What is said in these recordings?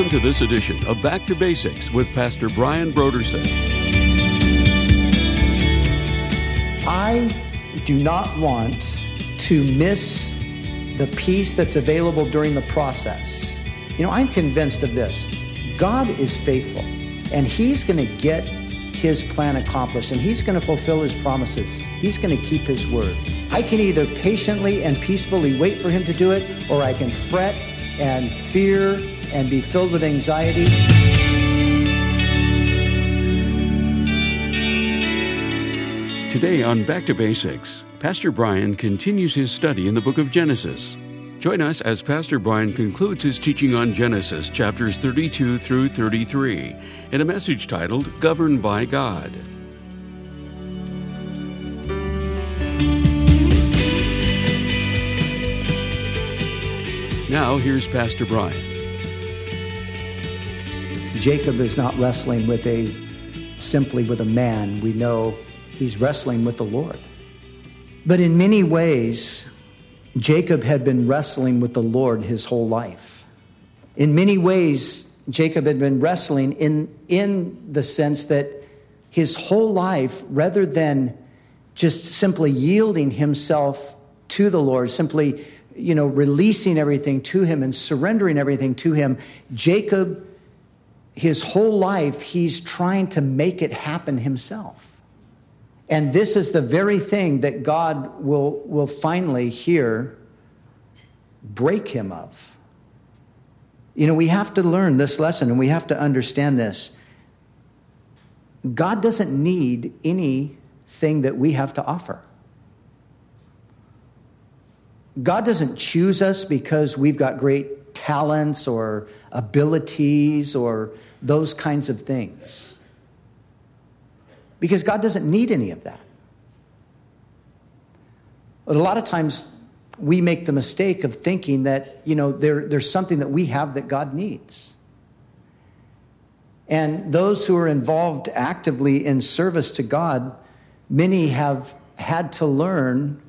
Welcome to this edition of Back to Basics with Pastor Brian Brodersen. I do not want to miss the peace that's available during the process. You know, I'm convinced of this God is faithful, and He's going to get His plan accomplished, and He's going to fulfill His promises. He's going to keep His word. I can either patiently and peacefully wait for Him to do it, or I can fret and fear and be filled with anxiety. Today on Back to Basics, Pastor Brian continues his study in the book of Genesis. Join us as Pastor Brian concludes his teaching on Genesis chapters 32 through 33 in a message titled Governed by God. Now, here's Pastor Brian. Jacob is not wrestling with a simply with a man. We know he's wrestling with the Lord. But in many ways, Jacob had been wrestling with the Lord his whole life. In many ways, Jacob had been wrestling in, in the sense that his whole life, rather than just simply yielding himself to the Lord, simply you know, releasing everything to him and surrendering everything to him, Jacob, his whole life, he's trying to make it happen himself. And this is the very thing that God will, will finally here break him of. You know, we have to learn this lesson and we have to understand this. God doesn't need anything that we have to offer. God doesn't choose us because we've got great talents or abilities or those kinds of things. Because God doesn't need any of that. But a lot of times we make the mistake of thinking that, you know, there, there's something that we have that God needs. And those who are involved actively in service to God, many have had to learn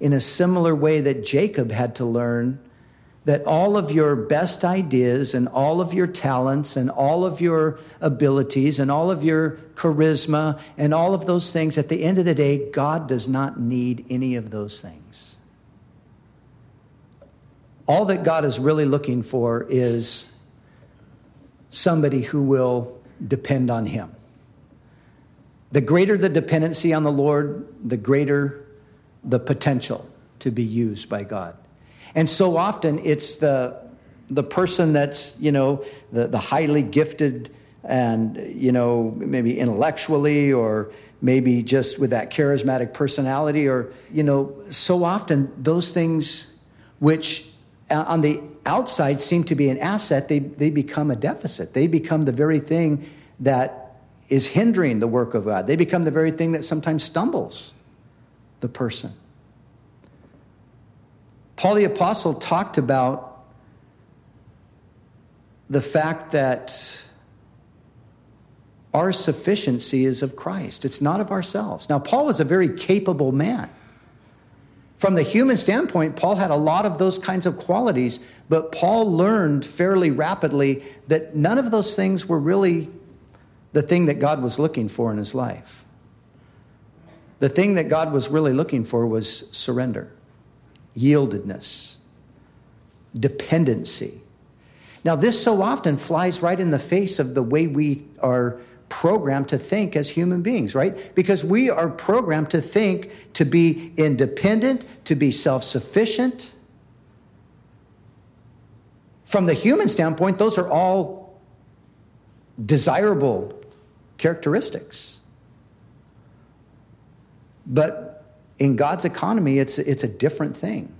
in a similar way that Jacob had to learn that all of your best ideas and all of your talents and all of your abilities and all of your charisma and all of those things, at the end of the day, God does not need any of those things. All that God is really looking for is somebody who will depend on Him. The greater the dependency on the Lord, the greater the potential to be used by God. And so often it's the, the person that's, you know, the, the highly gifted and, you know, maybe intellectually or maybe just with that charismatic personality or, you know, so often those things which uh, on the outside seem to be an asset, they, they become a deficit. They become the very thing that is hindering the work of God. They become the very thing that sometimes stumbles the person. Paul the Apostle talked about the fact that our sufficiency is of Christ, it's not of ourselves. Now, Paul was a very capable man. From the human standpoint, Paul had a lot of those kinds of qualities, but Paul learned fairly rapidly that none of those things were really the thing that God was looking for in his life. The thing that God was really looking for was surrender, yieldedness, dependency. Now, this so often flies right in the face of the way we are programmed to think as human beings, right? Because we are programmed to think to be independent, to be self sufficient. From the human standpoint, those are all desirable characteristics. But in God's economy, it's, it's a different thing.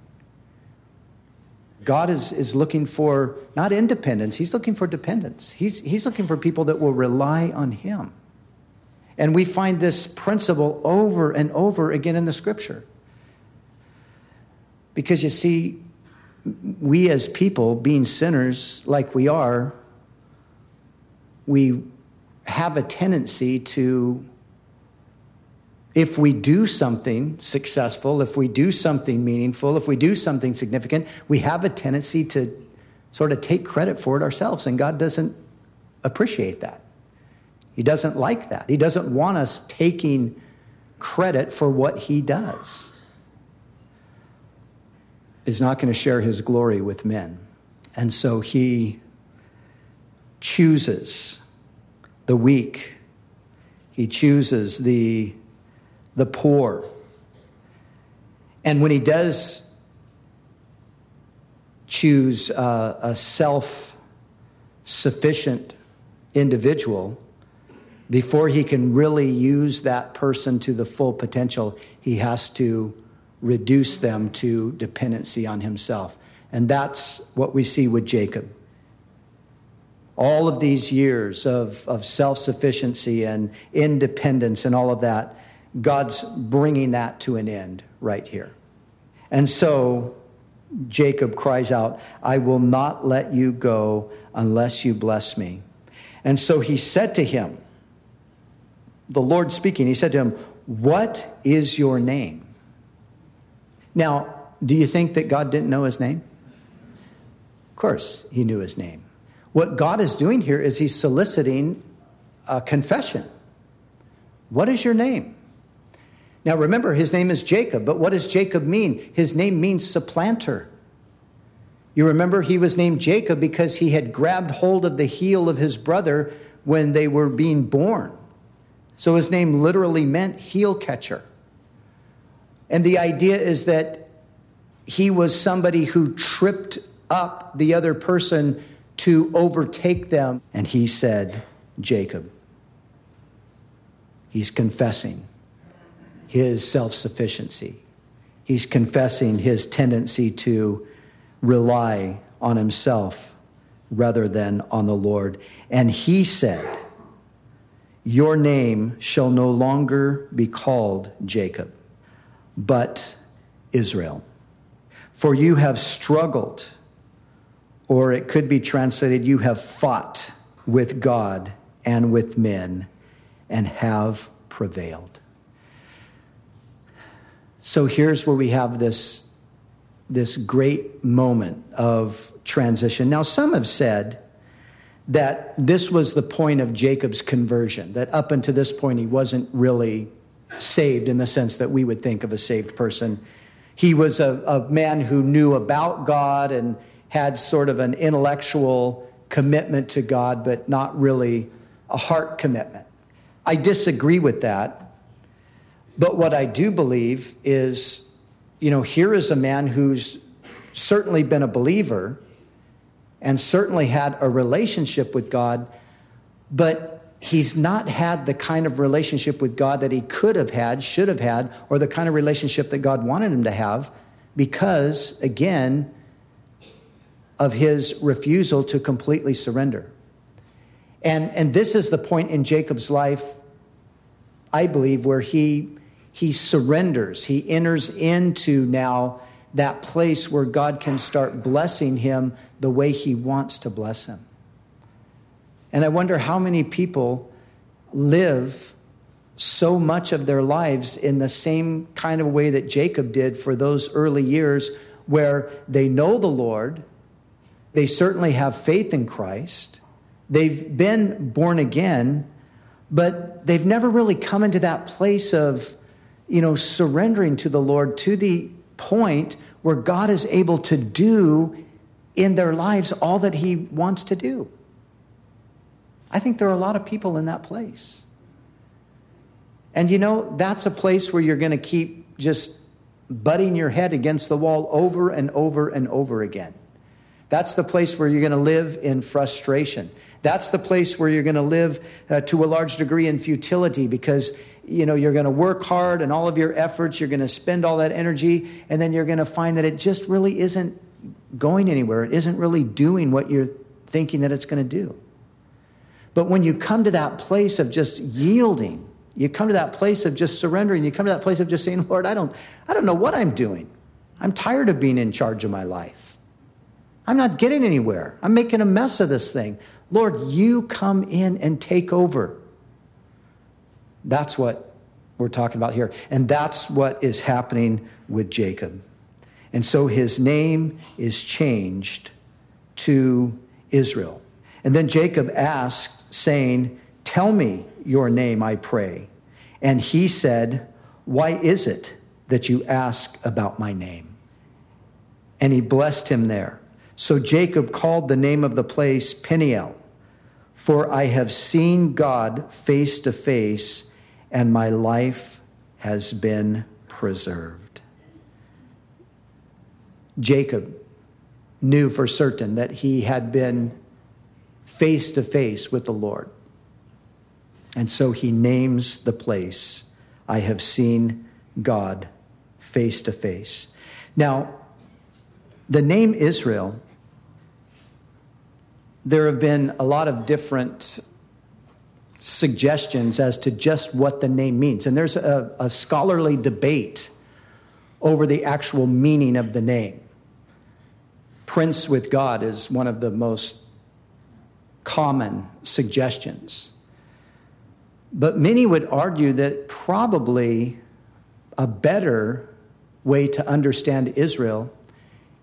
God is, is looking for not independence, He's looking for dependence. He's, he's looking for people that will rely on Him. And we find this principle over and over again in the scripture. Because you see, we as people, being sinners like we are, we have a tendency to if we do something successful, if we do something meaningful, if we do something significant, we have a tendency to, sort of take credit for it ourselves, and God doesn't appreciate that. He doesn't like that. He doesn't want us taking credit for what He does. Is not going to share His glory with men. And so He chooses the weak, He chooses the, the poor. And when He does choose a, self sufficient individual, before he can really use that person to the full potential, he has to reduce them to dependency on himself. And that's what we see with Jacob. All of these years of, of self sufficiency and independence and all of that, God's bringing that to an end right here. And so Jacob cries out, I will not let you go unless you bless me. And so he said to him, the Lord speaking, he said to him, What is your name? Now, do you think that God didn't know his name? Of course, he knew his name. What God is doing here is he's soliciting a confession. What is your name? Now remember, his name is Jacob, but what does Jacob mean? His name means supplanter. You remember he was named Jacob because he had grabbed hold of the heel of his brother when they were being born. So his name literally meant heel catcher. And the idea is that he was somebody who tripped up the other person to overtake them. And he said, Jacob. He's confessing his self sufficiency. He's confessing his tendency to rely on himself rather than on the Lord. And he said, Your name shall no longer be called Jacob, but Israel. For you have struggled, or it could be translated, you have fought with God and with men and have prevailed. So here's where we have this, this great moment of transition. Now, some have said that this was the point of Jacob's conversion, that up until this point, he wasn't really saved in the sense that we would think of a saved person. He was a, a man who knew about God and had sort of an intellectual commitment to God, but not really a heart commitment. I disagree with that. But what I do believe is, you know, here is a man who's certainly been a believer and certainly had a relationship with God, but he's not had the kind of relationship with God that he could have had, should have had, or the kind of relationship that God wanted him to have because, again, of his refusal to completely surrender. And, and this is the point in Jacob's life, I believe, where he he surrenders. He enters into now that place where God can start blessing him the way he wants to bless him. And I wonder how many people live so much of their lives in the same kind of way that Jacob did for those early years, where they know the Lord, they certainly have faith in Christ, they've been born again, but they've never really come into that place of you know, surrendering to the Lord to the point where God is able to do in their lives all that He wants to do. I think there are a lot of people in that place. And you know, that's a place where you're going to keep just butting your head against the wall over and over and over again. That's the place where you're going to live in frustration. That's the place where you're going to live uh, to a large degree in futility because you know you're going to work hard and all of your efforts you're going to spend all that energy and then you're going to find that it just really isn't going anywhere. It isn't really doing what you're thinking that it's going to do. But when you come to that place of just yielding you come to that place of just surrendering you come to that place of just saying lord i don't i don't know what i'm doing. I'm tired of being in charge of my life. I'm not getting anywhere. I'm making a mess of this thing. Lord you come in and take over that's what we're talking about here. And that's what is happening with Jacob. And so his name is changed to Israel. And then Jacob asked, saying, Tell me your name, I pray. And he said, Why is it that you ask about my name? And he blessed him there. So Jacob called the name of the place Peniel, for I have seen God face to face, and my life has been preserved. Jacob knew for certain that he had been face to face with the Lord. And so he names the place, I have seen God face to face. Now, the name Israel, there have been a lot of different suggestions as to just what the name means. And there's a, a scholarly debate over the actual meaning of the name. Prince with God is one of the most common suggestions. But many would argue that probably a better way to understand Israel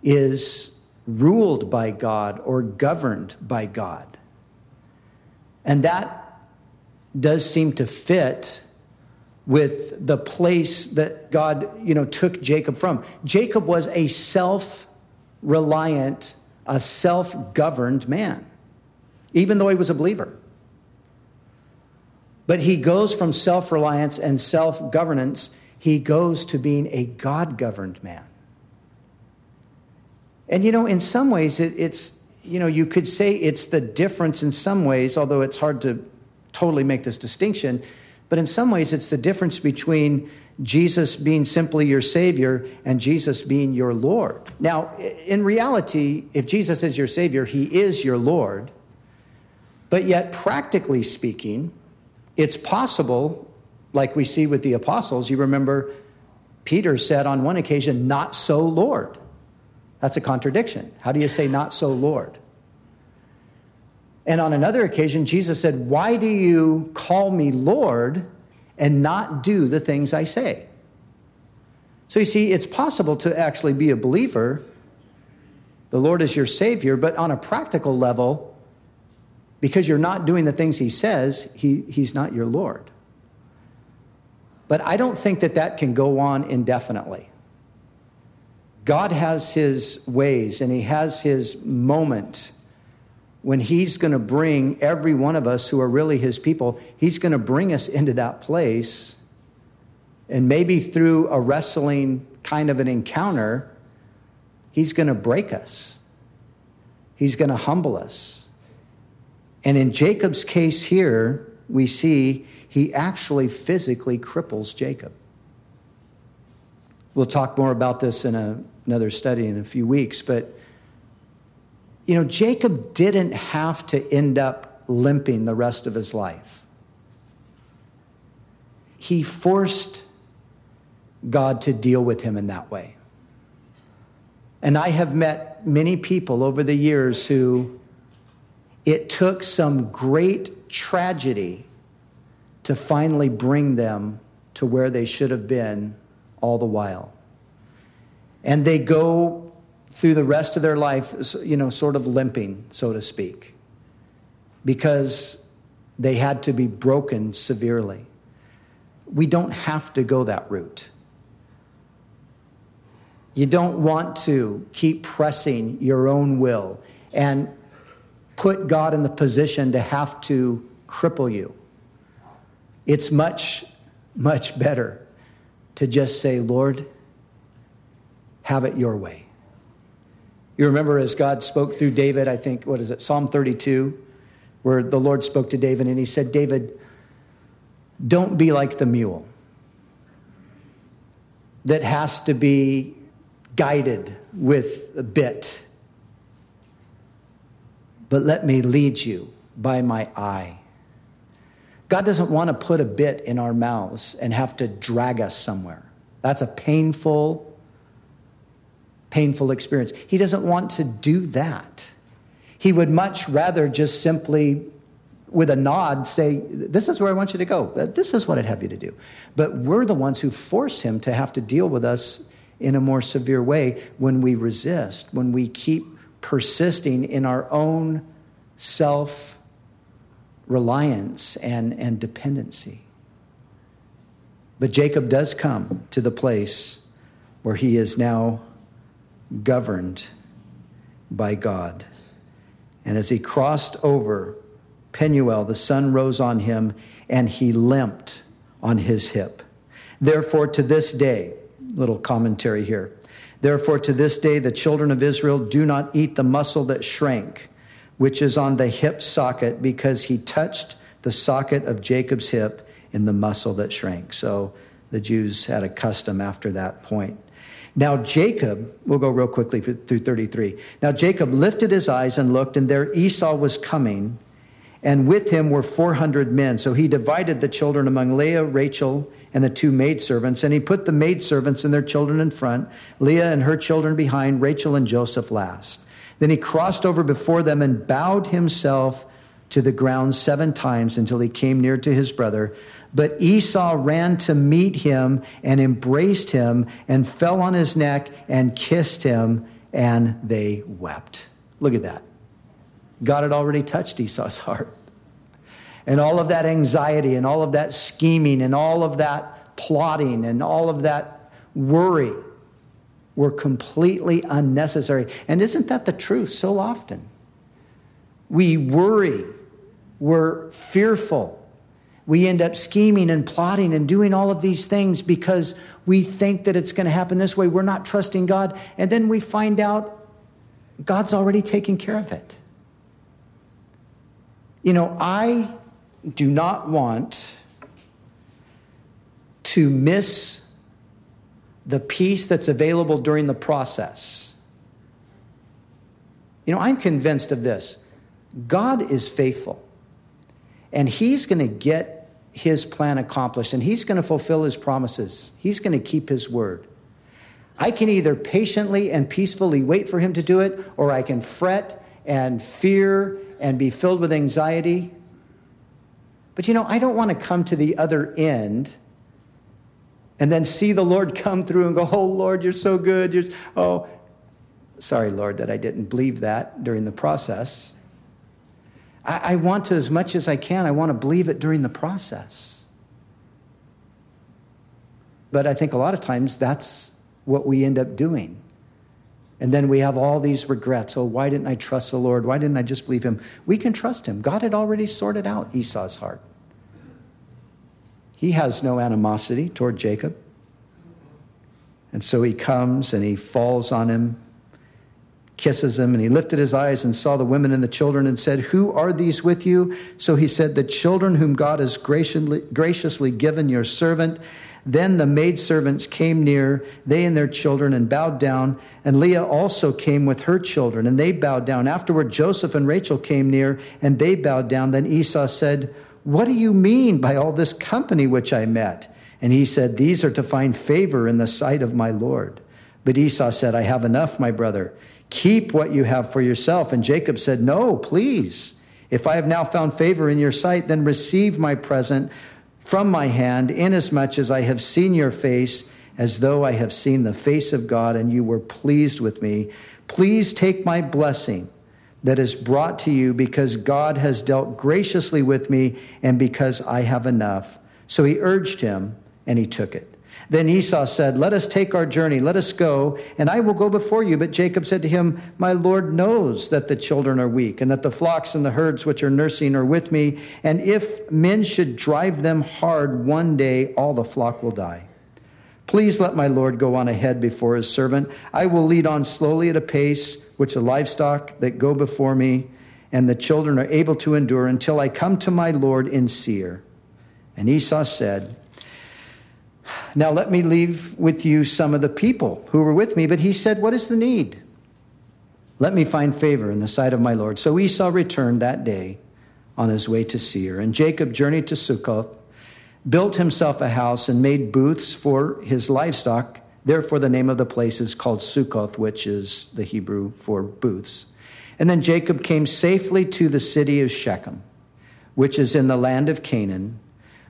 is ruled by God or governed by God. And that does seem to fit with the place that God, you know, took Jacob from. Jacob was a self-reliant, a self-governed man, even though he was a believer. But he goes from self-reliance and self-governance, he goes to being a God-governed man. And you know, in some ways, it, it's, you know, you could say it's the difference in some ways, although it's hard to totally make this distinction. But in some ways, it's the difference between Jesus being simply your Savior and Jesus being your Lord. Now, in reality, if Jesus is your Savior, He is your Lord. But yet, practically speaking, it's possible, like we see with the apostles, you remember Peter said on one occasion, Not so, Lord. That's a contradiction. How do you say, Not so, Lord? And on another occasion, Jesus said, Why do you call me Lord and not do the things I say? So you see, it's possible to actually be a believer. The Lord is your Savior, but on a practical level, because you're not doing the things He says, he, He's not your Lord. But I don't think that that can go on indefinitely. God has His ways and He has His moment when he's going to bring every one of us who are really his people, he's going to bring us into that place. And maybe through a wrestling kind of an encounter, he's going to break us. He's going to humble us. And in Jacob's case here, we see he actually physically cripples Jacob. We'll talk more about this in a, another study in a few weeks, but you know, Jacob didn't have to end up limping the rest of his life. He forced God to deal with him in that way. And I have met many people over the years who it took some great tragedy to finally bring them to where they should have been all the while. And they go through the rest of their life, you know, sort of limping, so to speak, because they had to be broken severely. We don't have to go that route. You don't want to keep pressing your own will and put God in the position to have to cripple you. It's much, much better to just say, Lord, have it your way. You remember as God spoke through David, I think, what is it, Psalm 32, where the Lord spoke to David and he said, David, don't be like the mule that has to be guided with a bit, but let me lead you by my eye. God doesn't want to put a bit in our mouths and have to drag us somewhere. That's a painful painful experience. He doesn't want to do that. He would much rather just simply, with a nod, say, This is where I want you to go. This is what I'd have you to do. But we're the ones who force him to have to deal with us in a more severe way when we resist, when we keep persisting in our own self reliance and, and dependency. But Jacob does come to the place where he is now governed by God. And as he crossed over Penuel, the sun rose on him, and he limped on his hip. Therefore, to this day, little commentary here. Therefore, to this day, the children of Israel do not eat the muscle that shrank, which is on the hip socket, because he touched the socket of Jacob's hip in the muscle that shrank. So the Jews had a custom after that point. Now, Jacob, we'll go real quickly through 33. Now, Jacob lifted his eyes and looked, and there Esau was coming, and with him were 400 men. So he divided the children among Leah, Rachel, and the two maidservants, and he put the maidservants and their children in front, Leah and her children behind, Rachel and Joseph last. Then he crossed over before them and bowed himself to the ground seven times until he came near to his brother. But Esau ran to meet him and embraced him and fell on his neck and kissed him, and they wept. Look at that. God had already touched Esau's heart. And all of that anxiety and all of that scheming and all of that plotting and all of that worry were completely unnecessary. And isn't that the truth so often? We worry, we're fearful, we end up scheming and plotting and doing all of these things because we think that it's going to happen this way. We're not trusting God. And then we find out God's already taken care of it. You know, I do not want to miss the peace that's available during the process. You know, I'm convinced of this God is faithful, and He's going to get his plan accomplished and he's going to fulfill his promises. He's going to keep his word. I can either patiently and peacefully wait for him to do it, or I can fret and fear and be filled with anxiety. But you know, I don't want to come to the other end and then see the Lord come through and go, Oh, Lord, you're so good. You're, oh, sorry, Lord, that I didn't believe that during the process. I, I want to, as much as I can, I want to believe it during the process. But I think a lot of times that's what we end up doing. And then we have all these regrets. Oh, why didn't I trust the Lord? Why didn't I just believe him? We can trust him. God had already sorted out Esau's heart. He has no animosity toward Jacob. And so he comes and he falls on him kisses him, and he lifted his eyes and saw the women and the children and said, Who are these with you? So he said, The children whom God has graciously, graciously given your servant. Then the maidservants came near, they and their children, and bowed down. And Leah also came with her children, and they bowed down. Afterward, Joseph and Rachel came near, and they bowed down. Then Esau said, What do you mean by all this company which I met? And he said, These are to find favor in the sight of my Lord. But Esau said, I have enough, my brother. Keep what you have for yourself. And Jacob said, No, please. If I have now found favor in your sight, then receive my present from my hand, inasmuch as I have seen your face, as though I have seen the face of God, and you were pleased with me. Please take my blessing that is brought to you, because God has dealt graciously with me, and because I have enough. So he urged him, and he took it. Then Esau said, Let us take our journey, let us go, and I will go before you. But Jacob said to him, My Lord knows that the children are weak, and that the flocks and the herds which are nursing are with me. And if men should drive them hard one day, all the flock will die. Please let my Lord go on ahead before his servant. I will lead on slowly at a pace which the livestock that go before me and the children are able to endure until I come to my Lord in Seir. And Esau said, now, let me leave with you some of the people who were with me. But he said, What is the need? Let me find favor in the sight of my Lord. So Esau returned that day on his way to Seir. And Jacob journeyed to Succoth, built himself a house, and made booths for his livestock. Therefore, the name of the place is called Succoth, which is the Hebrew for booths. And then Jacob came safely to the city of Shechem, which is in the land of Canaan.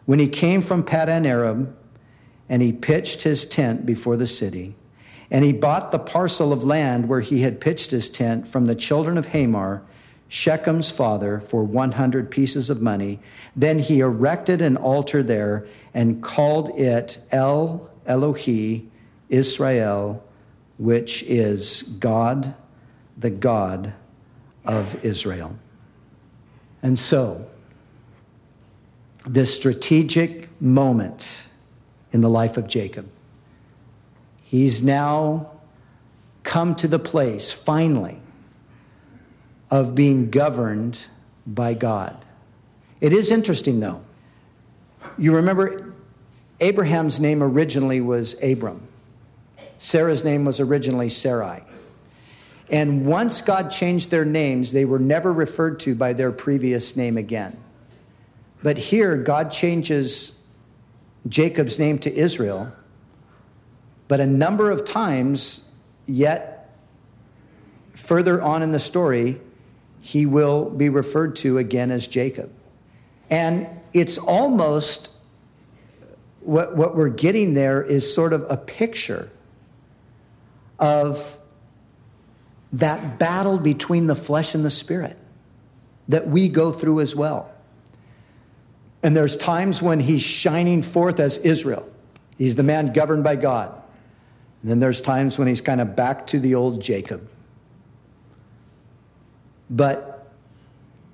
When he came from Paddan Aram, and he pitched his tent before the city. And he bought the parcel of land where he had pitched his tent from the children of Hamor, Shechem's father, for 100 pieces of money. Then he erected an altar there and called it El Elohi Israel, which is God, the God of Israel. And so, this strategic moment in the life of Jacob, he's now come to the place, finally, of being governed by God. It is interesting, though. You remember Abraham's name originally was Abram. Sarah's name was originally Sarai. And once God changed their names, they were never referred to by their previous name again. But here, God changes Jacob's name to Israel, but a number of times, yet further on in the story, he will be referred to again as Jacob. And it's almost what, what we're getting there is sort of a picture of that battle between the flesh and the spirit that we go through as well. And there's times when he's shining forth as Israel. He's the man governed by God. And then there's times when he's kind of back to the old Jacob. But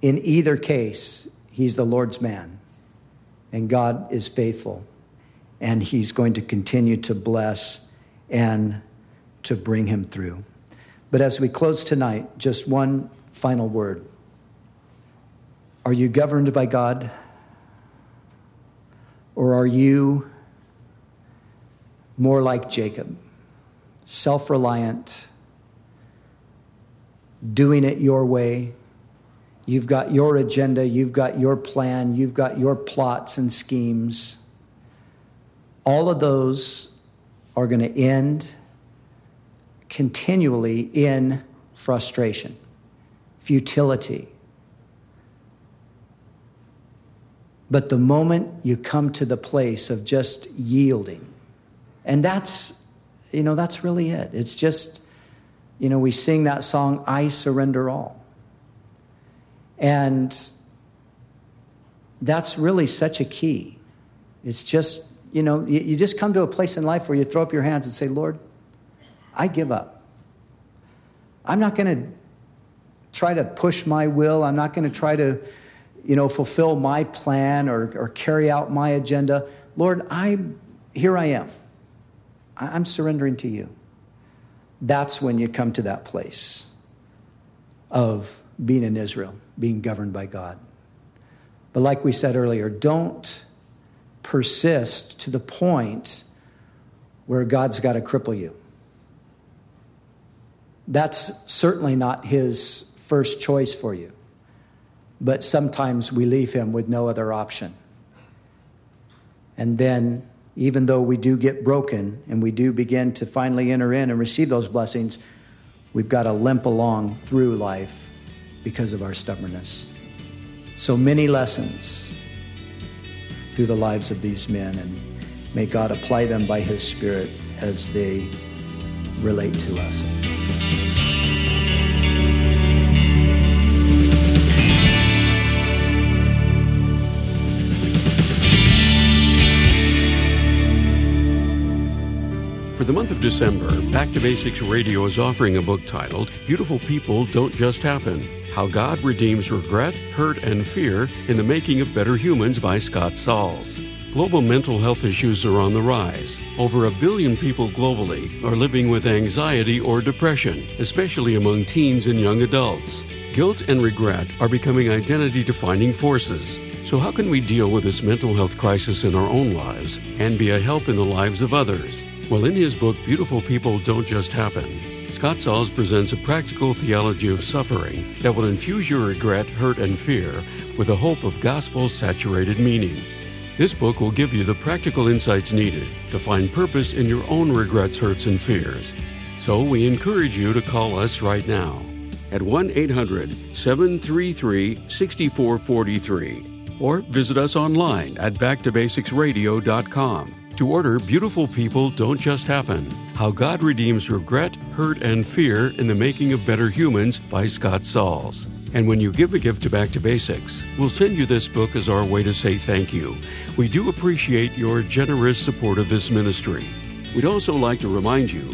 in either case, he's the Lord's man. And God is faithful. And he's going to continue to bless and to bring him through. But as we close tonight, just one final word. Are you governed by God? Or are you more like Jacob, self reliant, doing it your way? You've got your agenda, you've got your plan, you've got your plots and schemes. All of those are going to end continually in frustration, futility. But the moment you come to the place of just yielding, and that's, you know, that's really it. It's just, you know, we sing that song, I Surrender All. And that's really such a key. It's just, you know, you just come to a place in life where you throw up your hands and say, Lord, I give up. I'm not going to try to push my will. I'm not going to try to, you know, fulfill my plan or, or carry out my agenda. Lord, I, here I am. I'm surrendering to you. That's when you come to that place of being in Israel, being governed by God. But like we said earlier, don't persist to the point where God's got to cripple you. That's certainly not his first choice for you. But sometimes we leave him with no other option. And then, even though we do get broken and we do begin to finally enter in and receive those blessings, we've got to limp along through life because of our stubbornness. So many lessons through the lives of these men, and may God apply them by His Spirit as they relate to us. For the month of December, Back to Basics Radio is offering a book titled Beautiful People Don't Just Happen How God Redeems Regret, Hurt, and Fear in the Making of Better Humans by Scott Sauls. Global mental health issues are on the rise. Over a billion people globally are living with anxiety or depression, especially among teens and young adults. Guilt and regret are becoming identity defining forces. So, how can we deal with this mental health crisis in our own lives and be a help in the lives of others? Well, in his book, Beautiful People Don't Just Happen, Scott Sauls presents a practical theology of suffering that will infuse your regret, hurt, and fear with a hope of gospel saturated meaning. This book will give you the practical insights needed to find purpose in your own regrets, hurts, and fears. So we encourage you to call us right now at 1 800 733 6443 or visit us online at backtobasicsradio.com. To order Beautiful People Don't Just Happen How God Redeems Regret, Hurt, and Fear in the Making of Better Humans by Scott Sauls. And when you give a gift to Back to Basics, we'll send you this book as our way to say thank you. We do appreciate your generous support of this ministry. We'd also like to remind you